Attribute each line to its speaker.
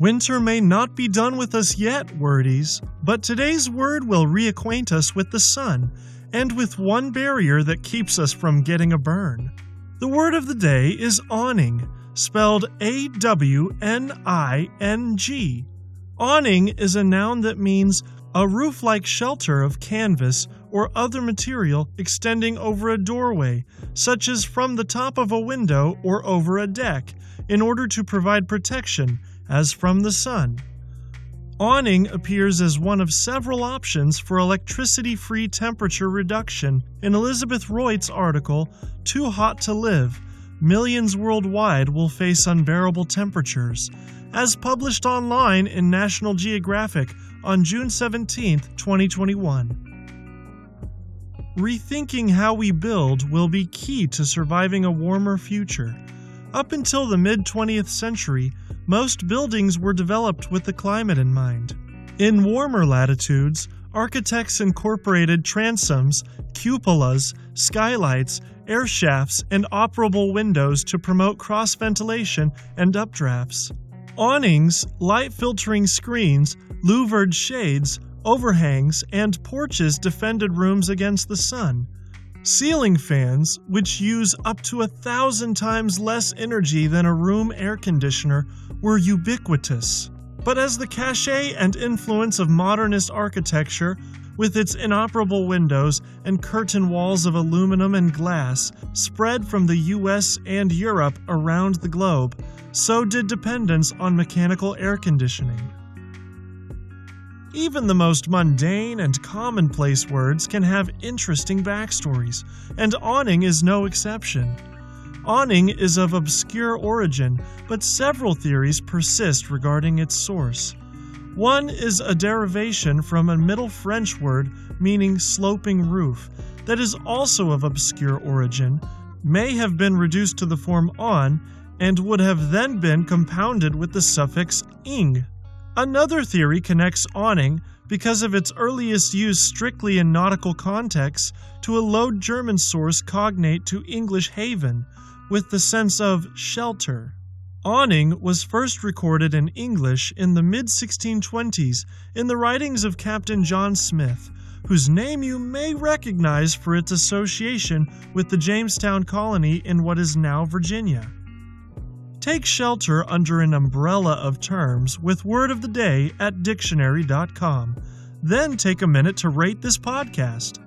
Speaker 1: Winter may not be done with us yet, wordies, but today's word will reacquaint us with the sun and with one barrier that keeps us from getting a burn. The word of the day is awning, spelled A W N I N G. Awning is a noun that means a roof like shelter of canvas or other material extending over a doorway, such as from the top of a window or over a deck, in order to provide protection, as from the sun. Awning appears as one of several options for electricity free temperature reduction in Elizabeth Royte's article, Too Hot to Live Millions Worldwide Will Face Unbearable Temperatures, as published online in National Geographic on June 17, 2021. Rethinking how we build will be key to surviving a warmer future. Up until the mid 20th century, most buildings were developed with the climate in mind. In warmer latitudes, architects incorporated transoms, cupolas, skylights, air shafts, and operable windows to promote cross ventilation and updrafts. Awnings, light filtering screens, louvered shades, overhangs, and porches defended rooms against the sun. Ceiling fans, which use up to a thousand times less energy than a room air conditioner, were ubiquitous. But as the cachet and influence of modernist architecture, with its inoperable windows and curtain walls of aluminum and glass, spread from the US and Europe around the globe, so did dependence on mechanical air conditioning. Even the most mundane and commonplace words can have interesting backstories, and awning is no exception. Awning is of obscure origin, but several theories persist regarding its source. One is a derivation from a Middle French word meaning sloping roof that is also of obscure origin, may have been reduced to the form on, and would have then been compounded with the suffix ing. Another theory connects awning because of its earliest use strictly in nautical contexts to a Low German source cognate to English haven, with the sense of shelter. Awning was first recorded in English in the mid 1620s in the writings of Captain John Smith, whose name you may recognize for its association with the Jamestown colony in what is now Virginia. Take shelter under an umbrella of terms with Word of the Day at dictionary.com. Then take a minute to rate this podcast.